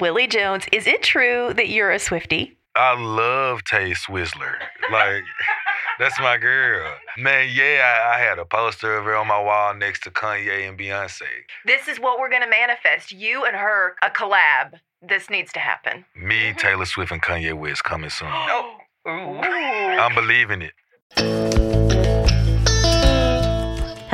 Willie Jones, is it true that you're a Swifty? I love Tay Swizzler. Like, that's my girl. Man, yeah, I, I had a poster of her on my wall next to Kanye and Beyonce. This is what we're going to manifest. You and her, a collab. This needs to happen. Me, Taylor Swift, and Kanye West coming soon. Oh. I'm believing it.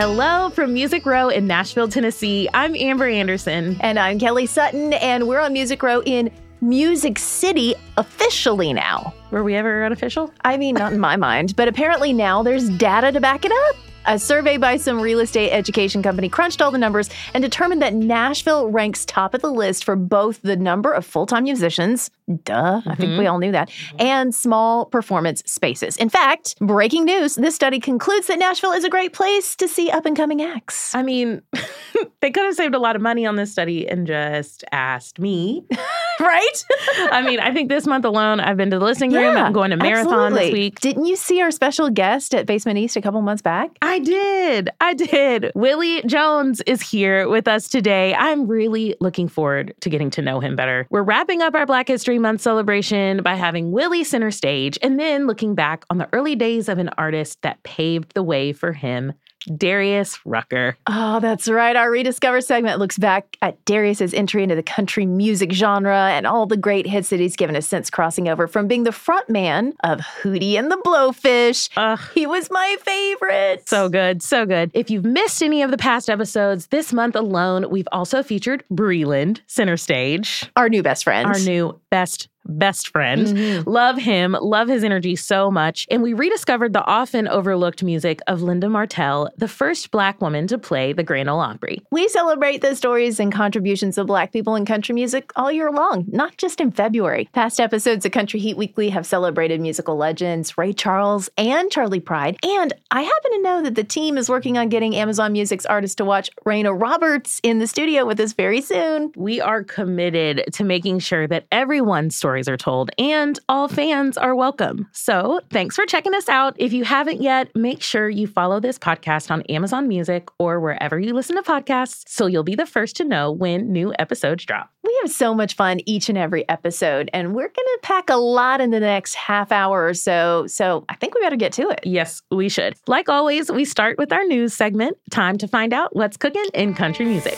Hello from Music Row in Nashville, Tennessee. I'm Amber Anderson. And I'm Kelly Sutton, and we're on Music Row in Music City officially now. Were we ever unofficial? I mean, not in my mind, but apparently now there's data to back it up. A survey by some real estate education company crunched all the numbers and determined that Nashville ranks top of the list for both the number of full time musicians, duh, I think mm-hmm. we all knew that, and small performance spaces. In fact, breaking news this study concludes that Nashville is a great place to see up and coming acts. I mean, they could have saved a lot of money on this study and just asked me, right? I mean, I think this month alone, I've been to the listening room. I'm going to Marathon this week. Didn't you see our special guest at Basement East a couple months back? I did. I did. Willie Jones is here with us today. I'm really looking forward to getting to know him better. We're wrapping up our Black History Month celebration by having Willie center stage and then looking back on the early days of an artist that paved the way for him, Darius Rucker. Oh, that's right. Our Rediscover segment looks back at Darius's entry into the country music genre and all the great hits that he's given us since crossing over from being the frontman of Hootie and the Blowfish. Ugh. He was my favorite. So good, so good. If you've missed any of the past episodes, this month alone, we've also featured Breland center stage, our new best friend. our new best best friend. Mhm. Love him, love his energy so much. And we rediscovered the often overlooked music of Linda Martell, the first Black woman to play the Grand Ole Opry. We celebrate the stories and contributions of Black people in country music all year long, not just in February. Past episodes of Country Heat Weekly have celebrated musical legends Ray Charles and Charley Pride. And I happen to know that the team is working on getting Amazon Music's artist to watch Reyna Roberts in the studio with us very soon. We are committed to making sure that everyone's stories are told and all fans are welcome. So, thanks for checking us out. If you haven't yet, make sure you follow this podcast on Amazon Music or wherever you listen to podcasts so you'll be the first to know when new episodes drop. We have so much fun each and every episode, and we're going to pack a lot in the next half hour or so. So I think we better get to it. Yes, we should. Like always, we start with our news segment. Time to find out what's cooking in country music.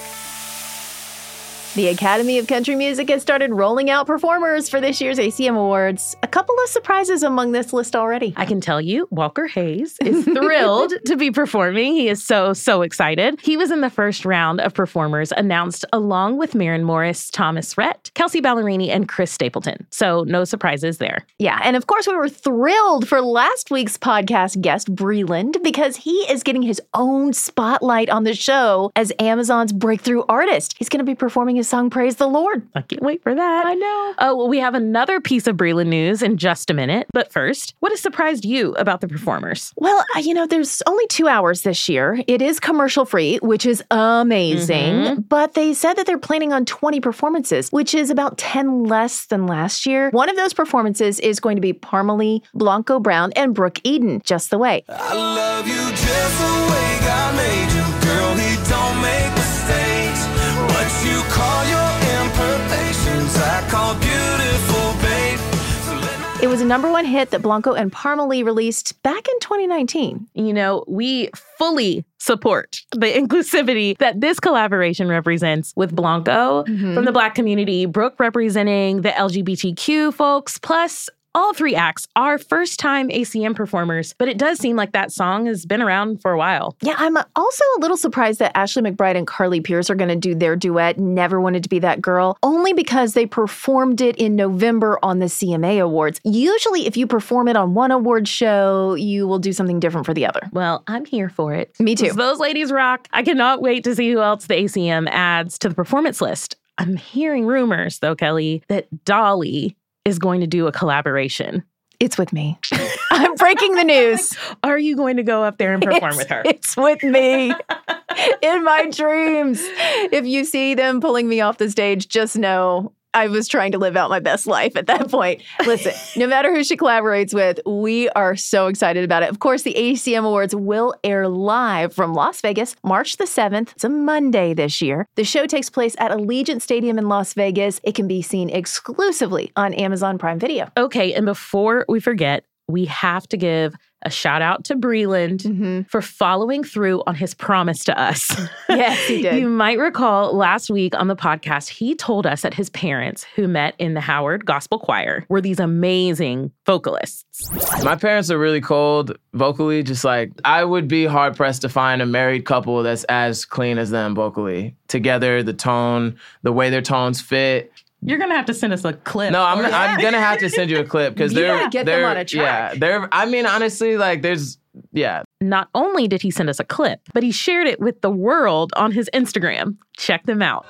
The Academy of Country Music has started rolling out performers for this year's ACM Awards. A couple of surprises among this list already. I can tell you, Walker Hayes is thrilled to be performing. He is so, so excited. He was in the first round of performers announced along with Maren Morris, Thomas Rhett, Kelsea Ballerini, and Chris Stapleton. So, no surprises there. Yeah, and of course, we were thrilled for last week's podcast guest, Breland, because he is getting his own spotlight on the show as Amazon's breakthrough artist. He's going to be performing his his song Praise the Lord. I can't wait for that. I know. Oh, well, we have another piece of Breland news in just a minute. But first, what has surprised you about the performers? Well, uh, you know, there's only two hours this year. It is commercial free, which is amazing. Mhm. But they said that they're planning on 20 performances, which is about 10 less than last year. One of those performances is going to be Parmalee, Blanco Brown, and Brooke Eden, just the way. It was a number one hit that Blanco and Parmalee released back in 2019. You know, we fully support the inclusivity that this collaboration represents with Blanco mm-hmm. from the Black community, Brooke representing the LGBTQ folks, plus all three acts are first time ACM performers, but it does seem like that song has been around for a while. Yeah, I'm also a little surprised that Ashley McBryde and Carly Pearce are going to do their duet, Never Wanted to Be That Girl, only because they performed it in November on the CMA Awards. Usually, if you perform it on one award show, you will do something different for the other. Well, I'm here for it. Me too. Those ladies rock. I cannot wait to see who else the ACM adds to the performance list. I'm hearing rumors, though, Kelly, that Dolly is going to do a collaboration. It's with me. I'm breaking the news. Are you going to go up there and perform It's- with her? It's with me in my dreams. If you see them pulling me off the stage, just know I was trying to live out my best life at that point. Listen, no matter who she collaborates with, we are so excited about it. Of course, the ACM Awards will air live from Las Vegas March the 7th. It's a Monday this year. The show takes place at Allegiant Stadium in Las Vegas. It can be seen exclusively on Amazon Prime Video. Okay, and before we forget, we have to give a shout out to Breland Mm-hmm. for following through on his promise to us. Yes, he did. You might recall last week on the podcast, he told us that his parents, who met in the Howard Gospel Choir, were these amazing vocalists. My parents are really cold vocally, just like I would be hard pressed to find a married couple that's as clean as them vocally. Together, the tone, the way their tones fit. You're gonna have to send us a clip. No, I'm I'm gonna have to send you a clip because they're gotta get them they're on a track. yeah they're I mean honestly like there's yeah Not only did he send us a clip, but he shared it with the world on his Instagram. Check them out.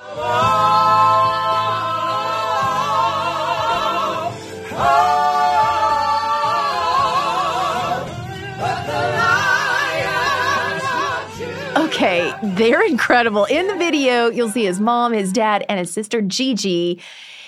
Okay, they're incredible. In the video, you'll see his mom, his dad, and his sister Gigi.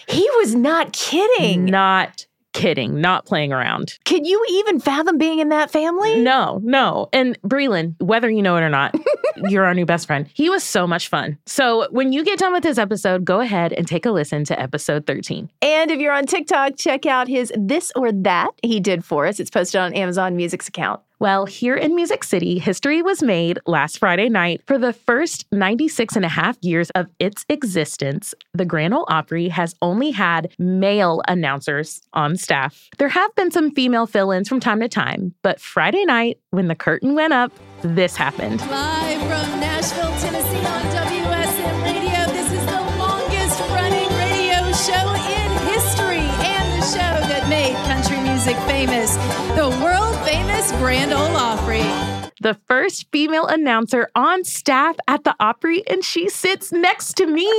He was not kidding. Not kidding, not playing around. Can you even fathom being in that family? No, no. And Breland, whether you know it or not, you're our new best friend. He was so much fun. So when you get done with this episode, go ahead and take a listen to episode 13. And if you're on TikTok, check out his This or That he did for us. It's posted on Amazon Music's account. Well, here in Music City, history was made last Friday night. For the first 96 and a half years of its existence, the Grand Ole Opry has only had male announcers on staff. There have been some female fill ins from time to time, but Friday night, when the curtain went up, this happened. Live from Nashville, Tennessee music famous. The world famous Grand Ole Opry. the first female announcer on staff at the Opry, and she sits next to me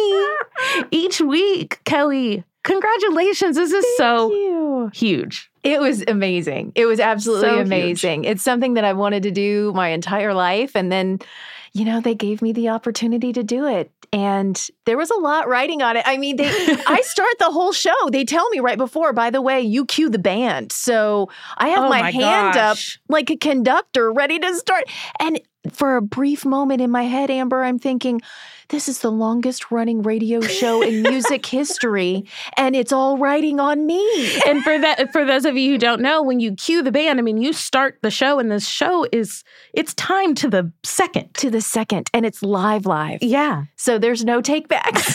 each week. Kelly, congratulations. This is so you. huge. It was amazing. It was absolutely So huge. amazing. It's something that I wanted to do my entire life. And then, you know, they gave me the opportunity to do it. And there was a lot writing on it. I mean, they I start the whole show. They tell me right before, by the way, you cue the band. So I have Oh my, my hand up like a conductor ready to start. And for a brief moment in my head, Amber, I'm thinking, this is the longest running radio show in music history, and it's all writing on me. And for that, for those of you who don't know, when you cue the band, I mean, you start the show, and this show is it's time to the second. to the second, and it's live, live. Yeah. So there's no take backs.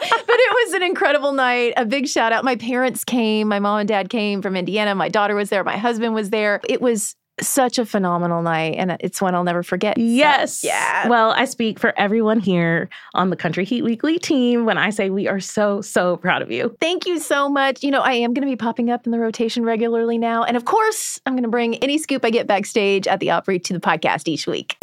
but it was an incredible night. A big shout out. My parents came, my mom and dad came from Indiana. My daughter was there, my husband was there. It was such a phenomenal night, and it's one I'll never forget. So, Yes. yeah. Well, I speak for everyone here on the Country Heat Weekly team when I say we are so, so proud of you. Thank you so much. You know, I am going to be popping up in the rotation regularly now. And of course, I'm going to bring any scoop I get backstage at the Opry to the podcast each week.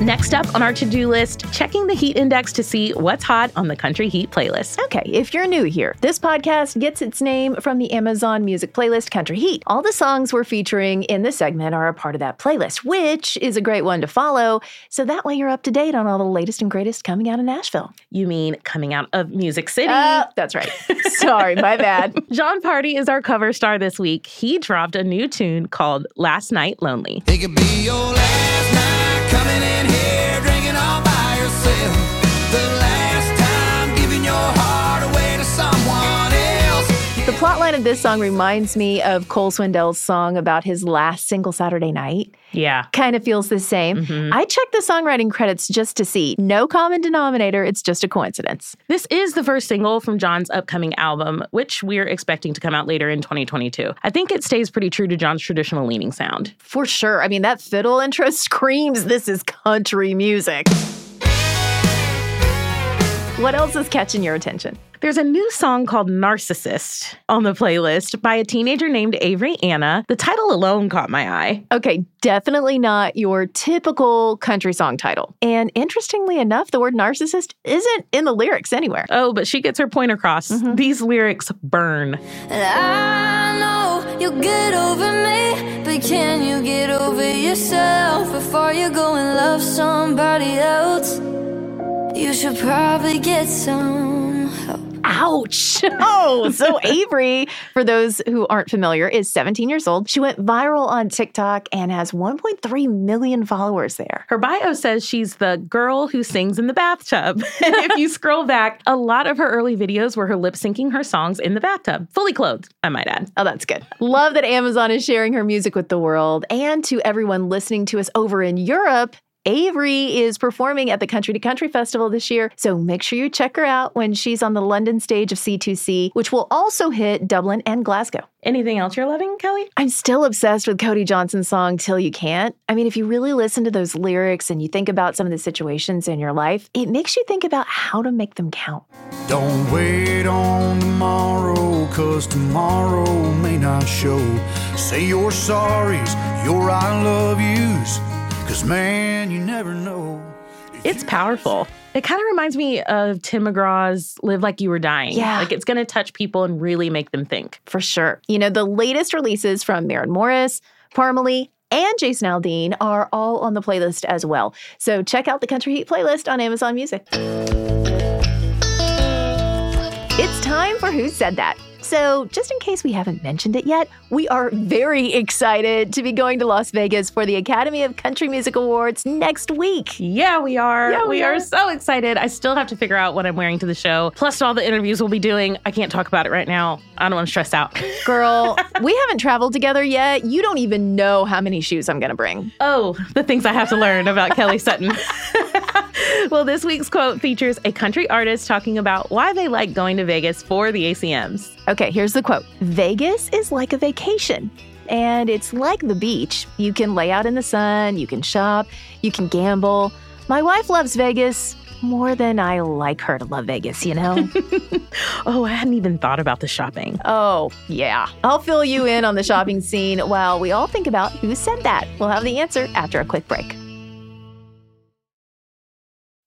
Next up on our to do list, checking the heat index to see what's hot on the country heat playlist. Okay, if you're new here, this podcast gets its name from the Amazon music playlist Country Heat. All the songs we're featuring in this segment are a part of that playlist, which is a great one to follow. So that way you're up to date on all the latest and greatest coming out of Nashville. You mean coming out of Music City? Oh, that's right. Sorry, my bad. Jon Pardi is our cover star this week. He dropped a new tune called Last Night Lonely. It could be your last night coming in here drinking all by yourself. Plotline of this song reminds me of Cole Swindell's song about his last single Saturday night. Yeah. Kind of feels the same. Mm-hmm. I checked the songwriting credits just to see. No common denominator, it's just a coincidence. This is the first single from Jon's upcoming album, which we're expecting to come out later in 2022. I think it stays pretty true to Jon's traditional leaning sound. For sure. I mean, that fiddle intro screams this is country music. What else is catching your attention? There's a new song called Narcissist on the playlist by a teenager named Avery Anna. The title alone caught my eye. Okay, definitely not your typical country song title. And interestingly enough, the word narcissist isn't in the lyrics anywhere. Oh, but she gets her point across. Mm-hmm. These lyrics burn. I know you'll get over me, but can you get over yourself before you go and love somebody else? You should probably get some help. Ouch. Oh, so Avery, for those who aren't familiar, is 17 years old. She went viral on TikTok and has 1.3 million followers there. Her bio says she's the girl who sings in the bathtub. and if you scroll back, a lot of her early videos were her lip syncing her songs in the bathtub, fully clothed, I might add. Oh, that's good. Love that Amazon is sharing her music with the world. And to everyone listening to us over in Europe, Avery is performing at the Country to Country Festival this year, so make sure you check her out when she's on the London stage of C2C, which will also hit Dublin and Glasgow. Anything else you're loving, Kelly? I'm still obsessed with Cody Johnson's song Till You Can't. I mean, if you really listen to those lyrics and you think about some of the situations in your life, it makes you think about how to make them count. Don't wait on tomorrow, cause tomorrow may not show. Say your sorries, your I love yous, cause man, you never know. It's powerful. It kind of reminds me of Tim McGraw's Live Like You Were Dying. Yeah. Like it's going to touch people and really make them think. For sure. You know, the latest releases from Maren Morris, Parmalee, and Jason Aldean are all on the playlist as well. So check out the Country Heat playlist on Amazon Music. It's time for Who Said That? So, just in case we haven't mentioned it yet, we are very excited to be going to Las Vegas for the Academy of Country Music Awards next week. Yeah, we are. Yeah, we, we are. are. so excited. I still have to figure out what I'm wearing to the show. Plus, all the interviews we'll be doing. I can't talk about it right now. I don't want to stress out. Girl, we haven't traveled together yet. You don't even know how many shoes I'm going to bring. Oh, the things I have to learn about Kelly Sutton. well, this week's quote features a country artist talking about why they like going to Vegas for the ACMs. Okay, here's the quote Vegas is like a vacation. And it's like the beach. You can lay out in the sun, you can shop, you can gamble. My wife loves Vegas more than I like her to love Vegas, you know? Oh, I hadn't even thought about the shopping. oh, yeah. I'll fill you in on the shopping scene while we all think about who said that. We'll have the answer after a quick break.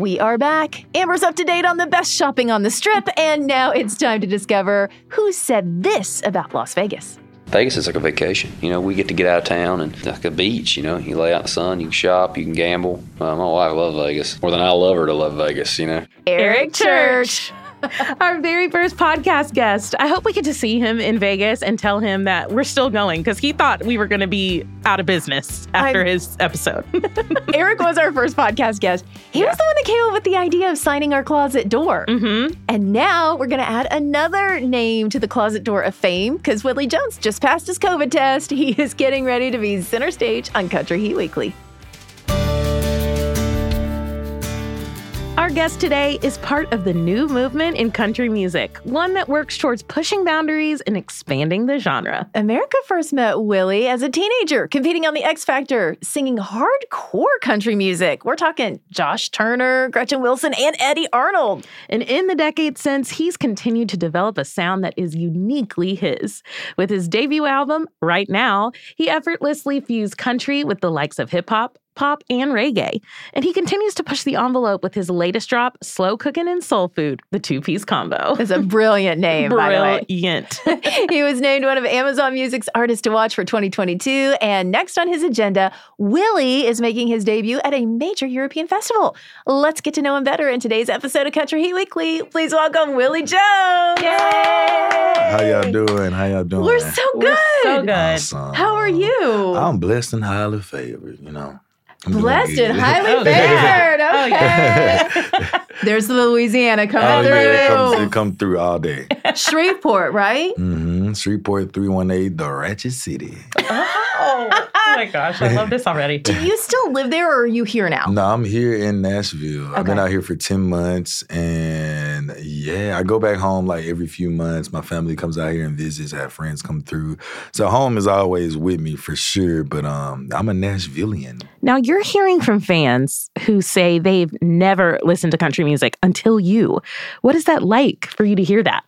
We are back. Amber's up to date on the best shopping on the strip, and now it's time to discover who said this about Las Vegas. Vegas is like a vacation. You know, we get to get out of town and like a beach. You know, you lay out in the sun, you can shop, you can gamble. Uh, my wife loves Vegas more than I love her to love Vegas. You know. Eric Church. Our very first podcast guest. I hope we get to see him in Vegas and tell him that we're still going because he thought we were going to be out of business after I'm- his episode. Eric was our first podcast guest. He was the one that came up with the idea of signing our closet door. Mm-hmm. And now we're going to add another name to the closet door of fame because Willie Jones just passed his COVID test. He is getting ready to be center stage on Country Heat Weekly. Our guest today is part of the new movement in country music, one that works towards pushing boundaries and expanding the genre. America first met Willie as a teenager, competing on the X Factor, singing hardcore country music. We're talking Josh Turner, Gretchen Wilson, and Eddy Arnold. And in the decades since, he's continued to develop a sound that is uniquely his. With his debut album, Right Now, he effortlessly fused country with the likes of hip hop, pop, and reggae. And he continues to push the envelope with his latest drop, Slow Cooking and Soul Food, the two piece combo. It's a brilliant name, by the way. Brilliant. he was named one of Amazon Music's artists to watch for 2022. And next on his agenda, Willie is making his debut at a major European festival. Let's get to know him better in today's episode of Country Heat Weekly. Please welcome Willie Jones. How y'all doing? How y'all doing? We're so good. so good. Awesome. How are you? I'm blessed and highly favored, you know. I'm Blessed and highly Oh, favored. Okay. There's the Louisiana coming Oh, through. yeah, it comes, it come through all day. Shreveport, right? hmm Shreveport 318, the Ratchet City. oh, oh my gosh, I love this already. Do you still live there or are you here now? No, I'm here in Nashville. I've been out here for 10 months. And yeah, I go back home like every few months. My family comes out here and visits, I have friends come through. So home is always with me for sure. But um, I'm a Nashvilleian. Now, you're hearing from fans who say they've never listened to country music until you. What is that like for you to hear that?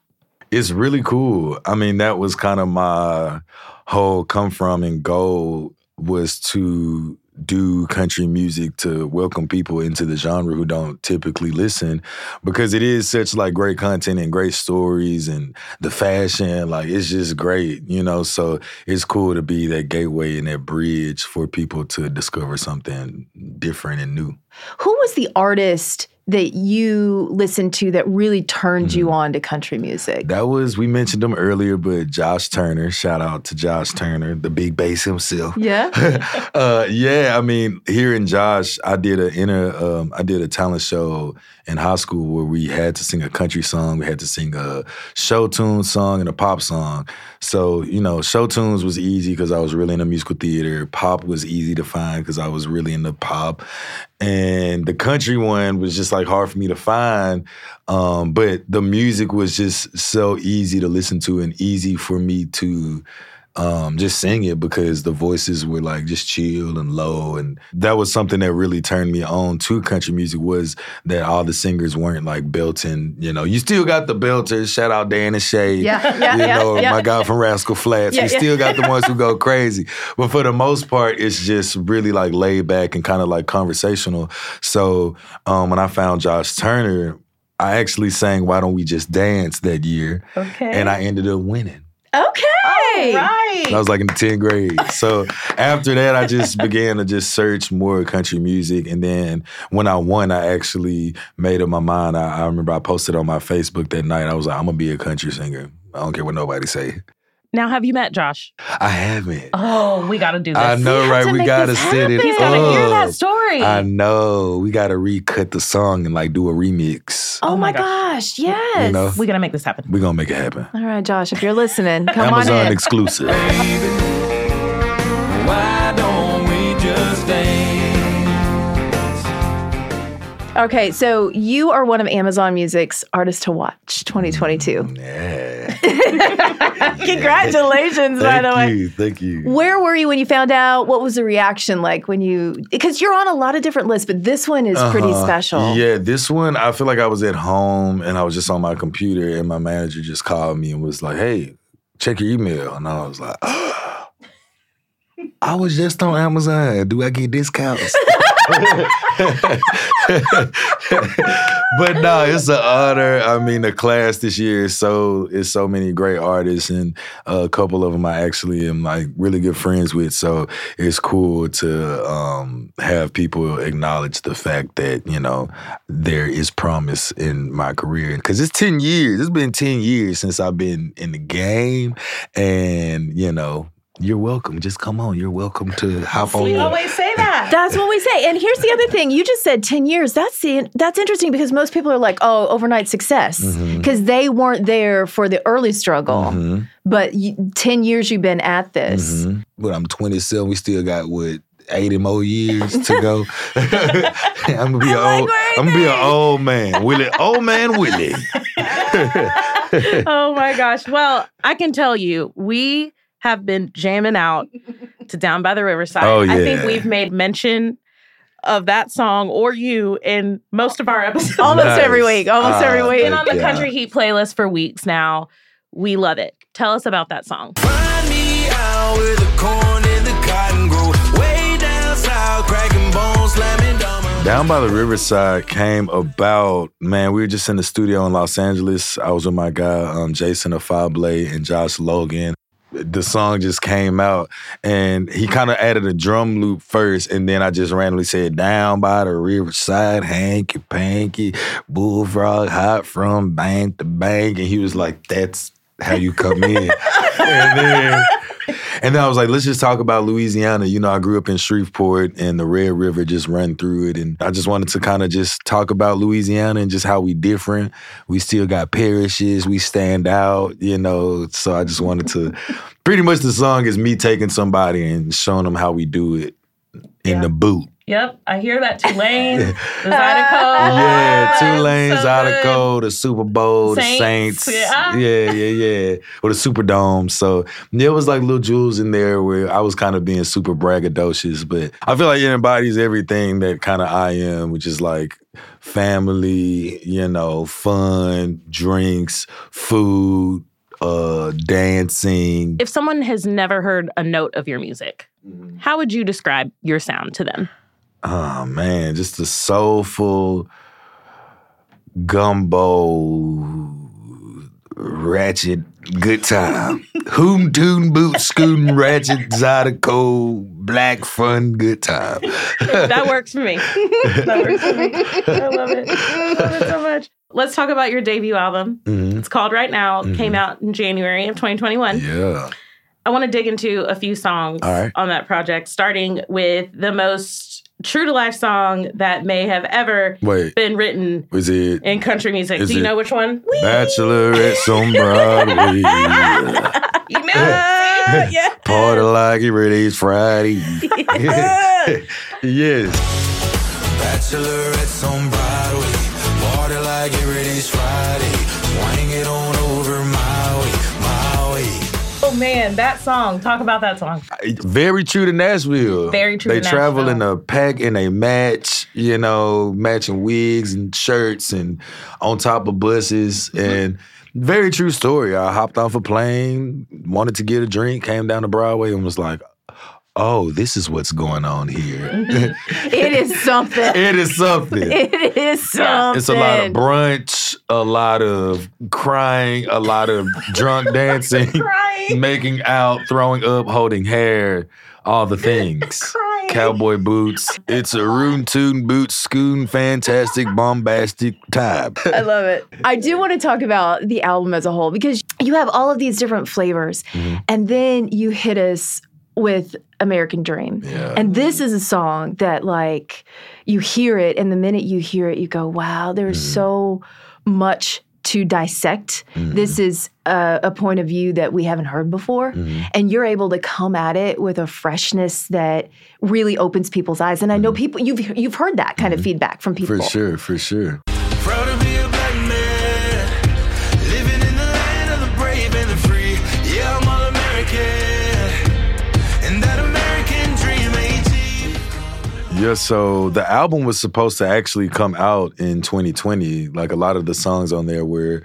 It's really cool. I mean, that was kind of my whole come from and goal was to do country music to welcome people into the genre who don't typically listen because it is such like great content and great stories and the fashion like it's just great you know? So it's cool to be that gateway and that bridge for people to discover something different and new Who was the artist that you listened to that really turned you on to country music? That was we mentioned him earlier, but Josh Turner. Shout out to Josh Turner, the big bass himself. Yeah. uh, yeah, I mean, hearing Josh, I did a inner, um, I did a talent show in high school where we had to sing a country song, we had to sing a show tune song and a pop song. So you know, show tunes was easy because I was really into musical theater. Pop was easy to find because I was really into pop, and the country one was just like hard for me to find. Um, but the music was just so easy to listen to and easy for me to um, just sing it because the voices were like just chill and low, and that was something that really turned me on to country music was that all the singers weren't like belting. You know, you still got the belters. Shout out Dan and Shay. Yeah, yeah, you yeah, know, yeah. my guy from Rascal Flatts. Yeah, we still got the ones who go crazy, but for the most part, it's just really like laid back and kind of like conversational. So um, when I found Josh Turner. I actually sang "Why Don't We Just Dance" that year, Okay. and I ended up winning. Okay. right. I was like in the 10th grade. So after that, I just began to just search more country music. And then when I won, I actually made up my mind. I, I remember I posted on my Facebook that night. I was like, I'm gonna be a country singer. I don't care what nobody say. Now, have you met Josh? I haven't. Oh, we got to do this. I know, right? We gotta set it He's gotta hear that story. I know. We gotta recut the song and like do a remix. Oh, oh my gosh, yes. You know? We gotta make this happen. We're gonna make it happen. All right, Josh, if you're listening, come Amazon on in. exclusive. Why don't we just dance? Okay, so you are one of Amazon Music's artists to watch 2022. Mm, yeah. Congratulations, by the way. you. Thank you. Where were you when you found out? What was the reaction like when you? Because you're on a lot of different lists, but this one is pretty Uh-huh. special. Yeah, this one, I feel like I was at home and I was just on my computer and my manager just called me and was like, hey, check your email. And I was like, I was just on Amazon. Do I get discounts? but no, it's an honor. I mean, the class this year is so is so many great artists, and a couple of them I actually am like really good friends with. So it's cool to um, have people acknowledge the fact that you know there is promise in my career because it's ten years. It's been ten years since I've been in the game, and you know. You're welcome. Just come on. You're welcome to hop on. We always say that. That's what we say. And here's the other thing. You just said 10 years. That's the that's interesting because most people are like, "Oh, overnight success." Because they weren't there for the early struggle. Mhm. But you, 10 years you've been at this. Mhm. But I'm 27. We still got what 80 more years to go. I'm gonna be an old. I'm gonna be an old man. Willie, old man Willie. oh my gosh. Well, I can tell you, we have been jamming out to Down by the Riverside. Oh, I think we've made mention of that song or you in most of our episodes. Almost every week. Almost Ah, every week. Been on the Yeah. Country Heat playlist for weeks now. We love it. Tell us about that song. Find me out where the corn and the cotton grow. Way down south, cracking bones, slamming Down by the Riverside came about, man, we were just in the studio in Los Angeles. I was with my guy, um, Jason Afable and Josh Logan. The song just came out and he mm-hmm. kind of added a drum loop first. And then I just randomly said, Down by the Riverside, hanky panky, bullfrog hot from bank to bank. And he was like, That's how you come in. and then and then I was like, let's just talk about Louisiana. You know, I grew up in Shreveport and the Red River just run through it. And I just wanted to kind of just talk about Louisiana and just how we different. We still got parishes, we stand out, you know. So I just wanted to pretty much the song is me taking somebody and showing them how we do it in the boot. Yep, I hear that. Tulane, the Zydeco. Yeah, Tulane, so Zydeco, the Super Bowl, Saints, the Saints. yeah. Yeah, yeah, yeah. Or the Superdome. So there was like little jewels in there where I was kind of being super braggadocious, but I feel like it embodies everything that kind of I am, which is like family, you know, fun, drinks, food, uh, dancing. If someone has never heard a note of your music, Mm-hmm. how would you describe your sound to them? Oh man, just a soulful gumbo ratchet good time. Hoom toon boot scootin' ratchet zydeco black fun good time. that works for me. that works for me. I love it. I love it so much. Let's talk about your debut album. Mhm. It's called Right Now. Mhm. Came out in January of 2021. Yeah. I want to dig into a few songs right. on that project, starting with the most true to life song that may have ever Wait. been written Was it in country music. Is Do you it know which one? Bachelorette's on Broadway? You know? yeah. Party like every day's Friday. yes. Bachelorette's on Broadway. Party like every day's Friday. Oh man, that song. Talk about that song. Very true to Nashville. Very true They travel Nashville. in a pack and they match, you know, matching wigs and shirts and on top of buses. Mm-hmm. And very true story. I hopped off a plane, wanted to get a drink, came down to Broadway and was like, oh, this is what's going on here. It is something. it is something. It is something. It's a lot of brunch, a lot of crying, a lot of drunk dancing, making out, throwing up, holding hair, all the things. Cowboy boots. It's a roon toon boot scoon fantastic bombastic time. I love it. I do want to talk about the album as a whole because you have all of these different flavors, Mm-hmm. and then you hit us with American Dream. Yeah. And this is a song that, like, you hear it, and the minute you hear it, you go, wow, there's Mm-hmm. so much to dissect. This is a, a point of view that we haven't heard before. Mm-hmm. And you're able to come at it with a freshness that really opens people's eyes. And I know people, you've, you've heard that kind of feedback from people. Mm-hmm. For sure, for sure. Yeah, so the album was supposed to actually come out in 2020. Like a lot of the songs on there were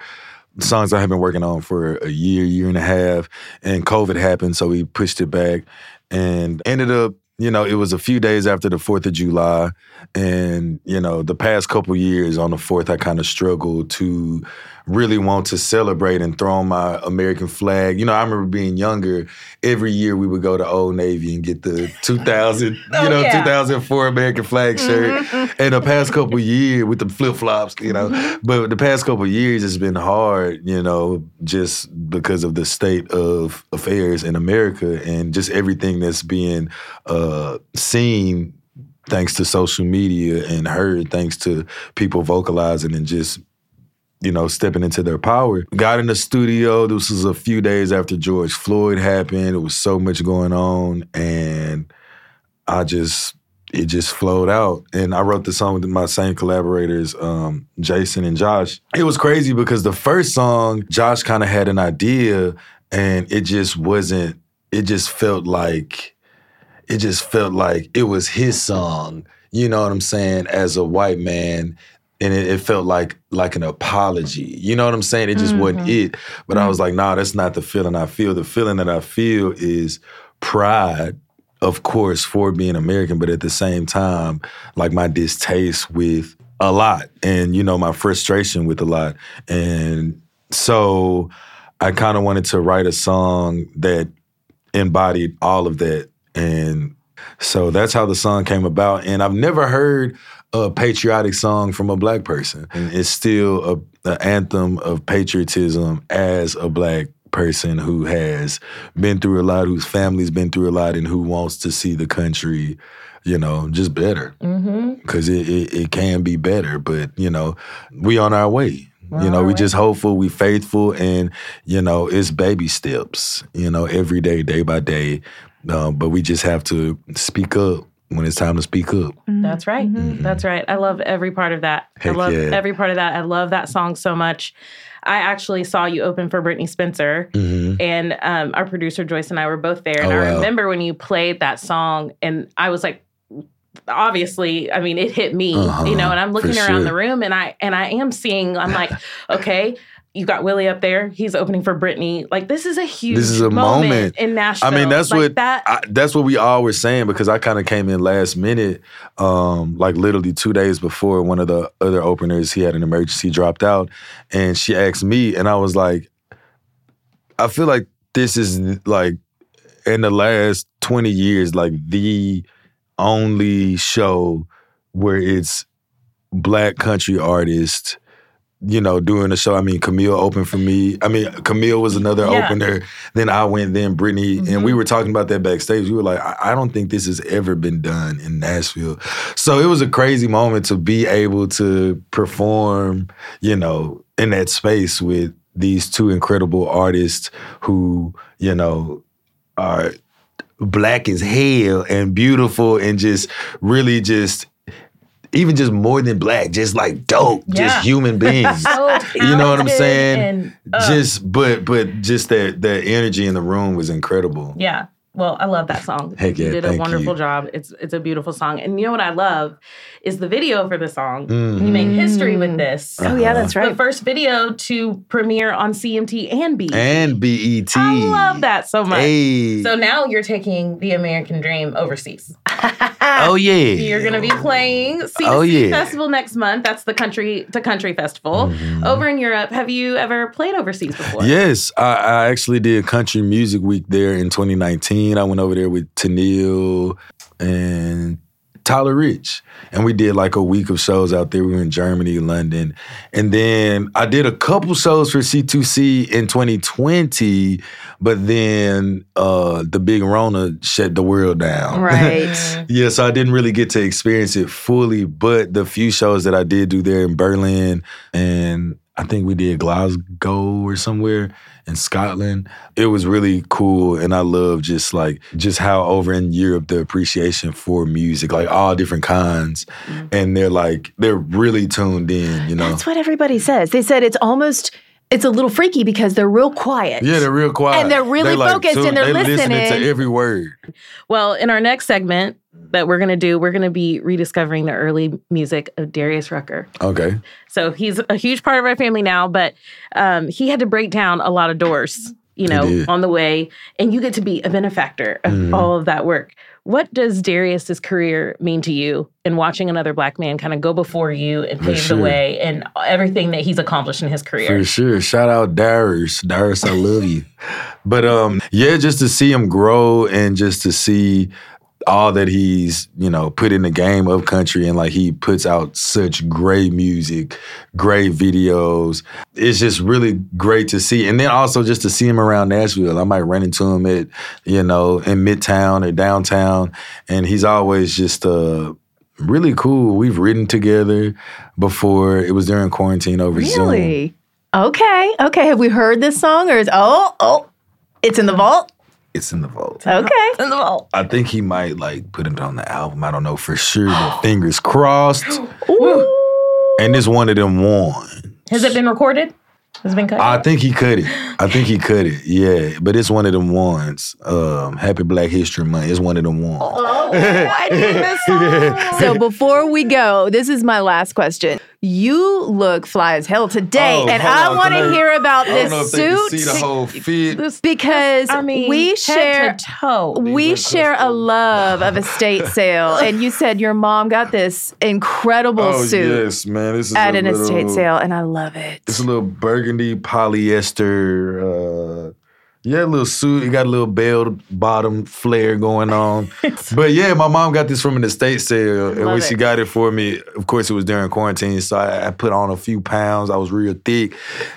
songs I had been working on for a year, year and a half, and COVID happened, so we pushed it back and ended up you know, it was a few days after the 4th of July. And, you know, the past couple years on the 4th, I kind of struggled to really want to celebrate and throw my American flag. You know, I remember being younger, every year we would go to Old Navy and get the 2000, Oh, you know, yeah. 2004 American flag shirt. Mhm. And the past couple years with the flip flops, you know, but the past couple years it's been hard, you know, just because of the state of affairs in America and just everything that's being uh, seen thanks to social media and heard thanks to people vocalizing and just you know, stepping into their power. Got in the studio. This was a few days after George Floyd happened. It was so much going on. And I just, it just flowed out. And I wrote the song with my same collaborators, um, Jason and Josh. It was crazy because the first song, Josh kind of had an idea and it just wasn't, it just felt like, it just felt like it was his song. You know what I'm saying? As a white man, and it, it felt like like an apology. You know what I'm saying? It just wasn't Mhm. it. But I was like, nah, that's not the feeling I feel. The feeling that I feel is pride, of course, for being American, but at the same time, like my distaste with a lot, and you know my frustration with a lot, and so I kind of wanted to write a song that embodied all of that. And so that's how the song came about. And I've never heard a patriotic song from a black person. And it's still a, an anthem of patriotism as a black person who has been through a lot, whose family's been through a lot, and who wants to see the country, you know, just better. Mm-hmm. Because it, it, it can be better, but you know, we on our way. We're you know, we our just hopeful, we faithful, and you know, it's baby steps. You know, every day, day by day. Um, but we just have to speak up when it's time to speak up. That's right. That's right. I love every part of that. Heck I love yeah. every part of that. I love that song so much. I actually saw you open for Brittney Spencer, Mhm. and um, our producer Joyce and I were both there. And Oh, I wow. remember when you played that song, and I was like, obviously, I mean, it hit me, Uh-huh, you know. And I'm looking around sure. the room, and I and I am seeing. I'm like, okay. You got Willie up there. He's opening for Brittney. Like this is a huge This is a moment. in Nashville. I mean, that's Like what that. I, that's what we all were saying because I kind of came in last minute, um, like literally two days before one of the other openers. He had an emergency, dropped out, and she asked me, and I was like, I feel like this is like in the last twenty years, like the only show where it's black country artists you know, doing the show. I mean, Camille opened for me. I mean, Camille was another Yeah. opener. Then I went, then Brittney, and we mm-hmm. were talking about that backstage. We were like, I, I don't think this has ever been done in Nashville. So it was a crazy moment to be able to perform, you know, in that space with these two incredible artists who, you know, are black as hell and beautiful and just really just even just more than black, just like dope, Yeah. just human beings. So you know what I'm saying? and, uh, just but but just that that energy in the room was incredible. Yeah. Well, I love that song. Heck you yeah, did a wonderful you. job. It's it's a beautiful song. And you know what I love is the video for the song. Mhm. You made history with this. Oh, yeah, that's right. The first video to premiere on CMT and BET. And BET. I love that so much. Hey. So now you're taking the American Dream overseas. Oh yeah. You're going to be playing C2C Oh, yeah. Festival next month. That's the country to country festival Mm-hmm. over in Europe. Have you ever played overseas before? Yes, I, I actually did Country Music Week there in 2019. I went over there with Tenille and Tyler Rich, and we did like a week of shows out there. We were in Germany, London, and then I did a couple shows for C2C in 2020. But then uh, the big Rona shut the world down. Right. yeah, so I didn't really get to experience it fully. But the few shows that I did do there in Berlin and I think we did Glasgow or somewhere in Scotland. It was really cool, and I love just like just how over in Europe the appreciation for music, like all different kinds, mm-hmm. and they're like they're really tuned in. You know, That's what everybody says. They said it's almost it's a little freaky because they're real quiet. yeah, they're real quiet And they're really They, like, focused tune- and they're they listening listening. to every word. Well, in our next segment that we're going to do, we're going to be rediscovering the early music of Darius Rucker. Okay, So he's a huge part of our family now, but um, he had to break down a lot of doors you know, on the way, and you get to be a benefactor of Mhm. all of that work. What does Darius's career mean to you in watching another black man kind of go before you and pave sure. the way and everything that he's accomplished in his career? For sure. Shout out Darius. Darius, I love you. But um, yeah, just to see him grow and just to see all that he's, you know, put in the game of country and like he puts out such great music, great videos. It's just really great to see. And then also just to see him around Nashville. I might run into him at, you know, in Midtown or downtown. And he's always just uh really cool. We've ridden together before. It was during quarantine over Zoom. Really? Okay. Okay. Have we heard this song or is oh oh it's in the vault? It's in the vault. Okay. in the vault. I think he might like put it on the album. I don't know for sure, but fingers crossed. And it's one of them one. Has it been recorded? Has it been cut? I think he cut it. I think he cut it. Yeah, but it's one of them ones. Um, Happy Black History Month. It's one of them ones. Oh, I need this song. So before we go, this is my last question. You look fly as hell today, Oh, and I want to hear about this don't know if they can suit see the whole fit. because I mean, we head share to toe. we share a love of estate sale, and you said your mom got this incredible Oh suit yes, man. This is at a an little, estate sale, and I love it. It's a little burgundy polyester. Uh, yeah, little suit. You got a little bell bottom flare going on. but yeah, my mom got this from an estate sale, and when Love she it. got it for me, of course, it was during quarantine, so I, I put on a few pounds. I was real thick,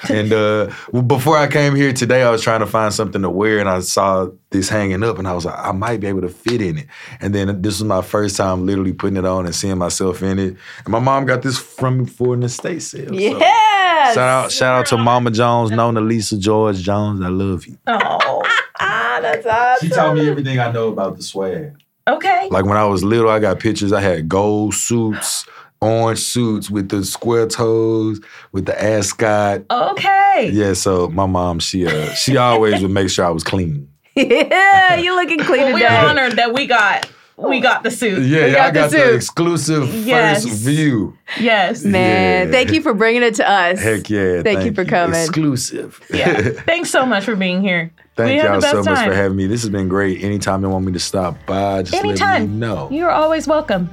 and uh, before I came here today, I was trying to find something to wear, and I saw this hanging up, and I was like, I might be able to fit in it. And then this was my first time literally putting it on and seeing myself in it. And my mom got this from me for an estate sale. so- Yes. Shout out, shout out to Mama Jones, known to Lisa George Jones. I love you. Oh, ah, that's awesome. She taught me everything I know about the swag. okay. Like when I was little, I got pictures. I had gold suits, orange suits with the square toes, with the ascot. Okay. Yeah, so my mom, she uh, she always would make sure I was clean. yeah, you looking clean Well, we're honored that we got we got the suit. Yeah, We yeah, I got the got the, suit. exclusive Yes. first view. Yes. Man, Yeah. thank you for bringing it to us. Heck yeah. Thank you for coming. Exclusive. Yeah. Thanks so much for being here. Thank had y'all the best so much time. for having me. This has been great. Anytime you want me to stop by, just let me know. You're always welcome.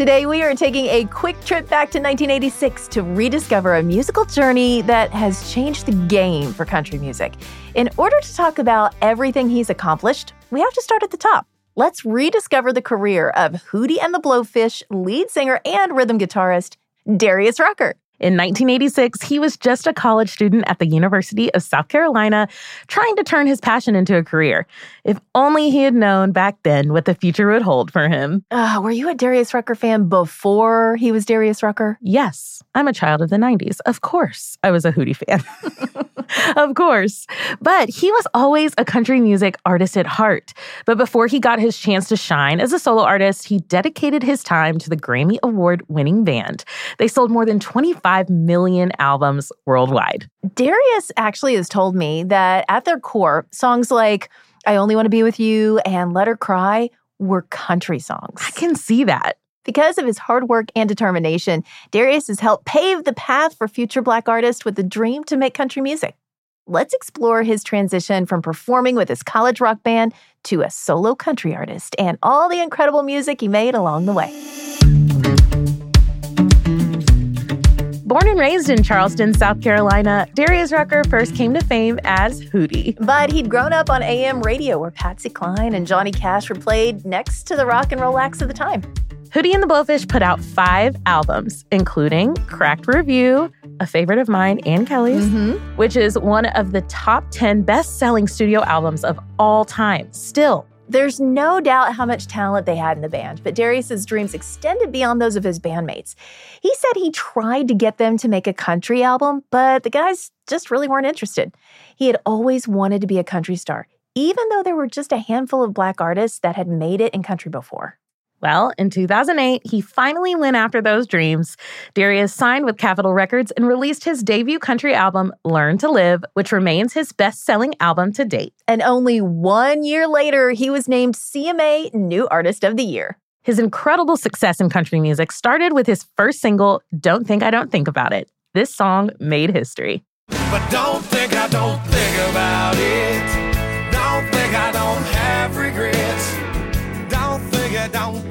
Today, we are taking a quick trip back to 1986 to rediscover a musical journey that has changed the game for country music. In order to talk about everything he's accomplished, we have to start at the top. Let's rediscover the career of Hootie and the Blowfish lead singer and rhythm guitarist Darius Rucker. In 1986, he was just a college student at the University of South Carolina, trying to turn his passion into a career. If only he had known back then what the future would hold for him. Uh, were you a Darius Rucker fan before he was Darius Rucker? Yes, I'm a child of the 90s. Of course, I was a Hootie fan. of course. But he was always a country music artist at heart. But before he got his chance to shine as a solo artist, he dedicated his time to the Grammy Award winning band. They sold more than 25 million albums worldwide. Darius actually has told me that at their core, songs like I Only Want to Be With You and Let Her Cry were country songs. I can see that. Because of his hard work and determination, Darius has helped pave the path for future Black artists with a dream to make country music. Let's explore his transition from performing with his college rock band to a solo country artist and all the incredible music he made along the way. Born and raised in Charleston, South Carolina, Darius Rucker first came to fame as Hootie. But he'd grown up on AM radio where Patsy Cline and Johnny Cash were played next to the rock and roll acts of the time. Hootie and the Blowfish put out five albums, including Cracked Rear View, a favorite of mine and Kelly's, mm-hmm. which is one of the top 10 best selling studio albums of all time. Still, There's no doubt how much talent they had in the band, but Darius's dreams extended beyond those of his bandmates. He said he tried to get them to make a country album, but the guys just really weren't interested. He had always wanted to be a country star, even though there were just a handful of black artists that had made it in country before. Well, in 2008, he finally went after those dreams. Darius signed with Capitol Records and released his debut country album, Learn to Live, which remains his best selling album to date. And only one year later, he was named CMA New Artist of the Year. His incredible success in country music started with his first single, Don't Think I Don't Think About It. This song made history. But don't think I don't think about it. Don't think I don't have regrets. Don't think I don't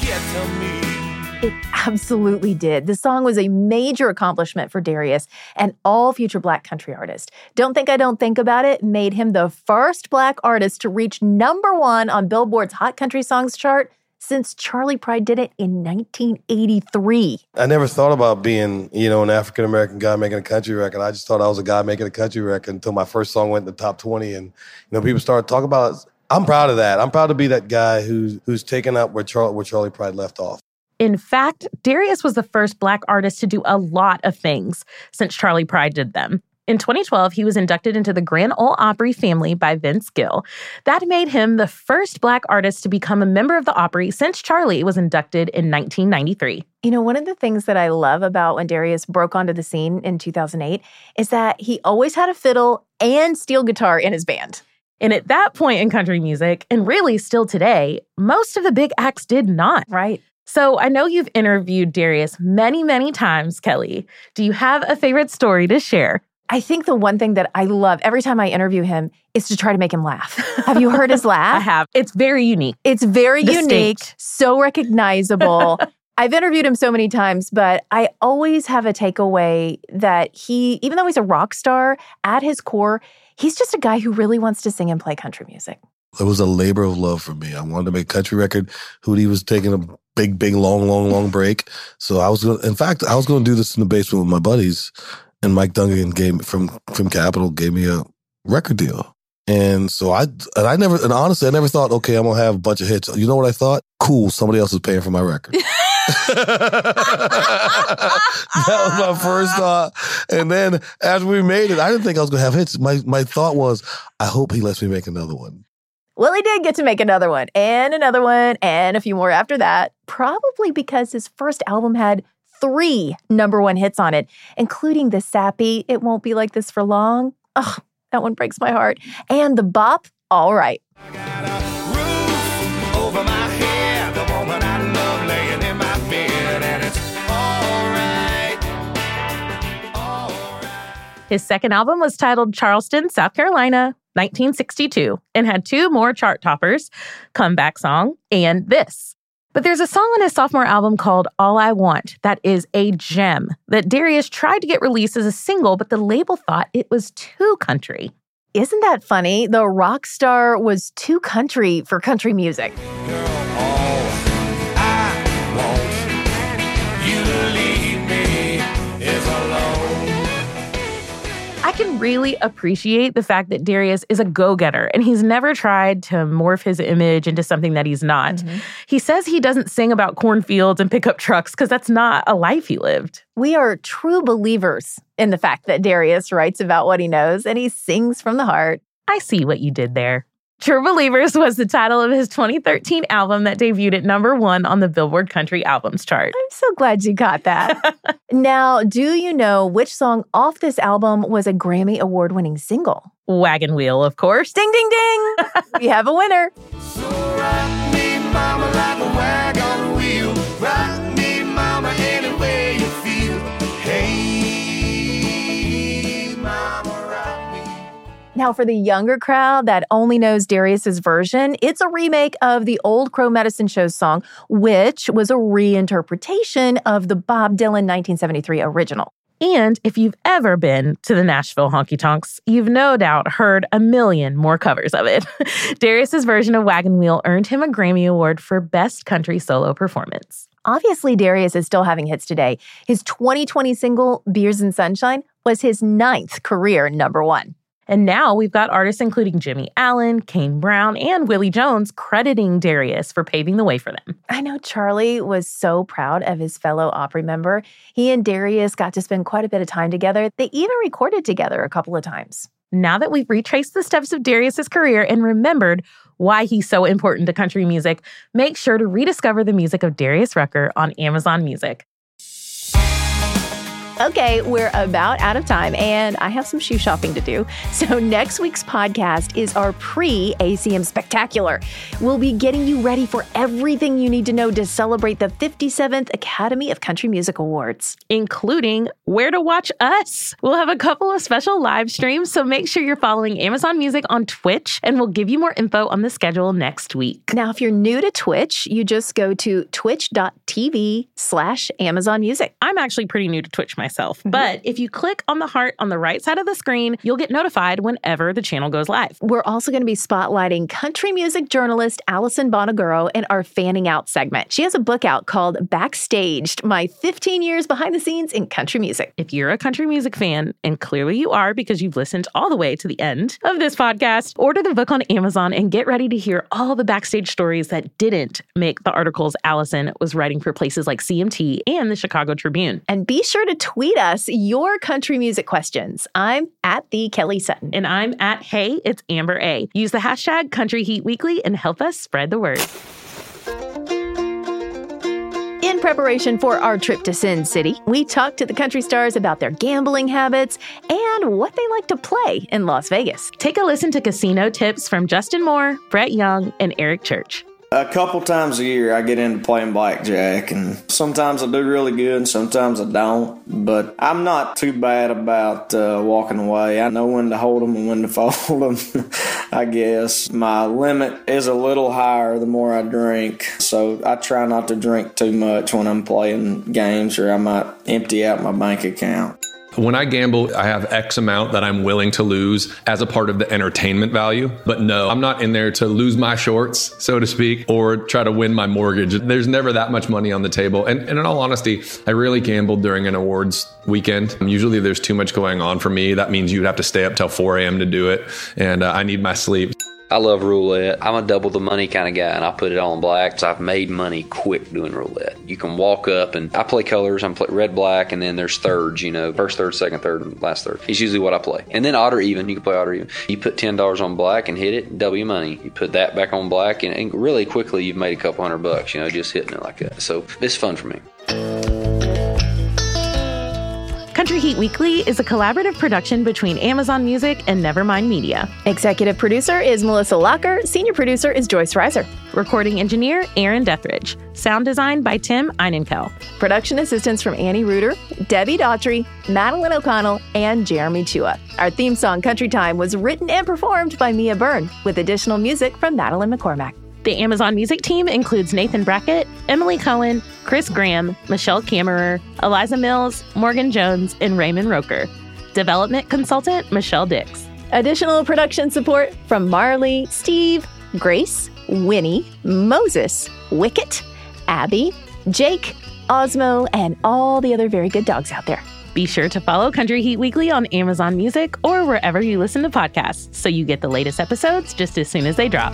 it absolutely did. The song was a major accomplishment for Darius and all future black country artists. Don't Think I Don't Think About It made him the first black artist to reach number one on Billboard's Hot Country Songs chart since Charley Pride did it in 1983. I never thought about being, you know, an African American guy making a country record. I just thought I was a guy making a country record until my first song went in the top 20. And, you know, people started talking about it. I'm proud of that. I'm proud to be that guy who's who's taken up where, Char- where Charley Pride left off. In fact, Darius was the first black artist to do a lot of things since Charley Pride did them. In 2012, he was inducted into the Grand Ole Opry family by Vince Gill. That made him the first black artist to become a member of the Opry since Charley was inducted in 1993. You know, one of the things that I love about when Darius broke onto the scene in 2008 is that he always had a fiddle and steel guitar in his band. And at that point in country music, and really still today, most of the big acts did not. Right. So I know you've interviewed Darius many, many times, Kelly. Do you have a favorite story to share? I think the one thing that I love every time I interview him is to try to make him laugh. Have you heard his laugh? I have. It's very unique. It's very Distinct. unique, so recognizable. I've interviewed him so many times, but I always have a takeaway that he, even though he's a rock star, at his core, he's just a guy who really wants to sing and play country music. It was a labor of love for me. I wanted to make country record. Hootie was taking a big, big, long, long, long break. So I was going. In fact, I was going to do this in the basement with my buddies, and Mike Dungan gave from from Capitol gave me a record deal. And so I and I never and honestly I never thought okay I'm gonna have a bunch of hits. You know what I thought? Cool, somebody else is paying for my record. that was my first thought. And then after we made it, I didn't think I was gonna have hits. My my thought was, I hope he lets me make another one. Well, he did get to make another one and another one and a few more after that, probably because his first album had three number one hits on it, including the sappy It Won't Be Like This for Long. Ugh, that one breaks my heart. And the bop, All Right. His second album was titled Charleston, South Carolina, 1962, and had two more chart toppers Comeback Song and This. But there's a song on his sophomore album called All I Want that is a gem that Darius tried to get released as a single, but the label thought it was too country. Isn't that funny? The rock star was too country for country music. You I can really appreciate the fact that Darius is a go getter and he's never tried to morph his image into something that he's not. Mm-hmm. He says he doesn't sing about cornfields and pickup trucks because that's not a life he lived. We are true believers in the fact that Darius writes about what he knows and he sings from the heart. I see what you did there. True Believers was the title of his 2013 album that debuted at number one on the Billboard Country Albums chart. I'm so glad you got that. now, do you know which song off this album was a Grammy award winning single? Wagon Wheel, of course. Ding, ding, ding! we have a winner. Rock Now, for the younger crowd that only knows Darius's version, it's a remake of the old Crow Medicine Show song, which was a reinterpretation of the Bob Dylan 1973 original. And if you've ever been to the Nashville Honky Tonks, you've no doubt heard a million more covers of it. Darius's version of Wagon Wheel earned him a Grammy Award for Best Country Solo Performance. Obviously, Darius is still having hits today. His 2020 single, Beers and Sunshine, was his ninth career number one. And now we've got artists including Jimmy Allen, Kane Brown, and Willie Jones crediting Darius for paving the way for them. I know Charley was so proud of his fellow Opry member. He and Darius got to spend quite a bit of time together. They even recorded together a couple of times. Now that we've retraced the steps of Darius's career and remembered why he's so important to country music, make sure to rediscover the music of Darius Rucker on Amazon Music. Okay, we're about out of time and I have some shoe shopping to do. So, next week's podcast is our pre ACM Spectacular. We'll be getting you ready for everything you need to know to celebrate the 57th Academy of Country Music Awards, including where to watch us. We'll have a couple of special live streams, so make sure you're following Amazon Music on Twitch and we'll give you more info on the schedule next week. Now, if you're new to Twitch, you just go to twitch.tv slash Amazon Music. I'm actually pretty new to Twitch myself, Mm-hmm. but if you click on the heart on the right side of the screen, you'll get notified whenever the channel goes live. We're also going to be spotlighting country music journalist Alison Bonaguro in our Fanning Out segment. She has a book out called Backstaged My 15 Years Behind the Scenes in Country Music. If you're a country music fan, and clearly you are because you've listened all the way to the end of this podcast, order the book on Amazon and get ready to hear all the backstage stories that didn't make the articles Alison was writing for places like CMT and the Chicago Tribune. And be sure to tweet us your country music questions. I'm at the Kelly Sutton. And I'm at Hey, it's Amber A. Use the hashtag Country Heat Weekly and help us spread the word. In preparation for our trip to Sin City, we talked to the country stars about their gambling habits and what they like to play in Las Vegas. Take a listen to casino tips from Justin Moore, Brett Young, and Eric Church. A couple times a year, I get into playing blackjack, and sometimes I do really good, and sometimes I don't. But I'm not too bad about uh, walking away. I know when to hold them and when to fold them. I guess my limit is a little higher the more I drink, so I try not to drink too much when I'm playing games, or I might empty out my bank account. When I gamble, I have X amount that I'm willing to lose as a part of the entertainment value. But no, I'm not in there to lose my shorts, so to speak, or try to win my mortgage. There's never that much money on the table. And, and in all honesty, I really gambled during an awards weekend. Usually there's too much going on for me. That means you'd have to stay up till 4 a.m. to do it. And uh, I need my sleep. I love roulette. I'm a double the money kind of guy, and I put it all on black. So I've made money quick doing roulette. You can walk up, and I play colors. I'm play red, black, and then there's thirds. You know, first third, second third, and last third. It's usually what I play. And then odd or even. You can play odd or even. You put ten dollars on black and hit it, double your money. You put that back on black, and, and really quickly you've made a couple hundred bucks. You know, just hitting it like that. So it's fun for me. Country Heat Weekly is a collaborative production between Amazon Music and Nevermind Media. Executive producer is Melissa Locker. Senior producer is Joyce Reiser. Recording engineer Aaron Dethridge. Sound design by Tim Einenkel. Production assistance from Annie Reuter, Debbie Daughtry, Madeline O'Connell, and Jeremy Chua. Our theme song, Country Time, was written and performed by Mia Byrne, with additional music from Madeline McCormack. The Amazon Music team includes Nathan Brackett, Emily Cohen, Chris Graham, Michelle Kammerer, Eliza Mills, Morgan Jones, and Raymond Roker. Development consultant Michelle Dix. Additional production support from Marley, Steve, Grace, Winnie, Moses, Wicket, Abby, Jake, Osmo, and all the other very good dogs out there. Be sure to follow Country Heat Weekly on Amazon Music or wherever you listen to podcasts so you get the latest episodes just as soon as they drop.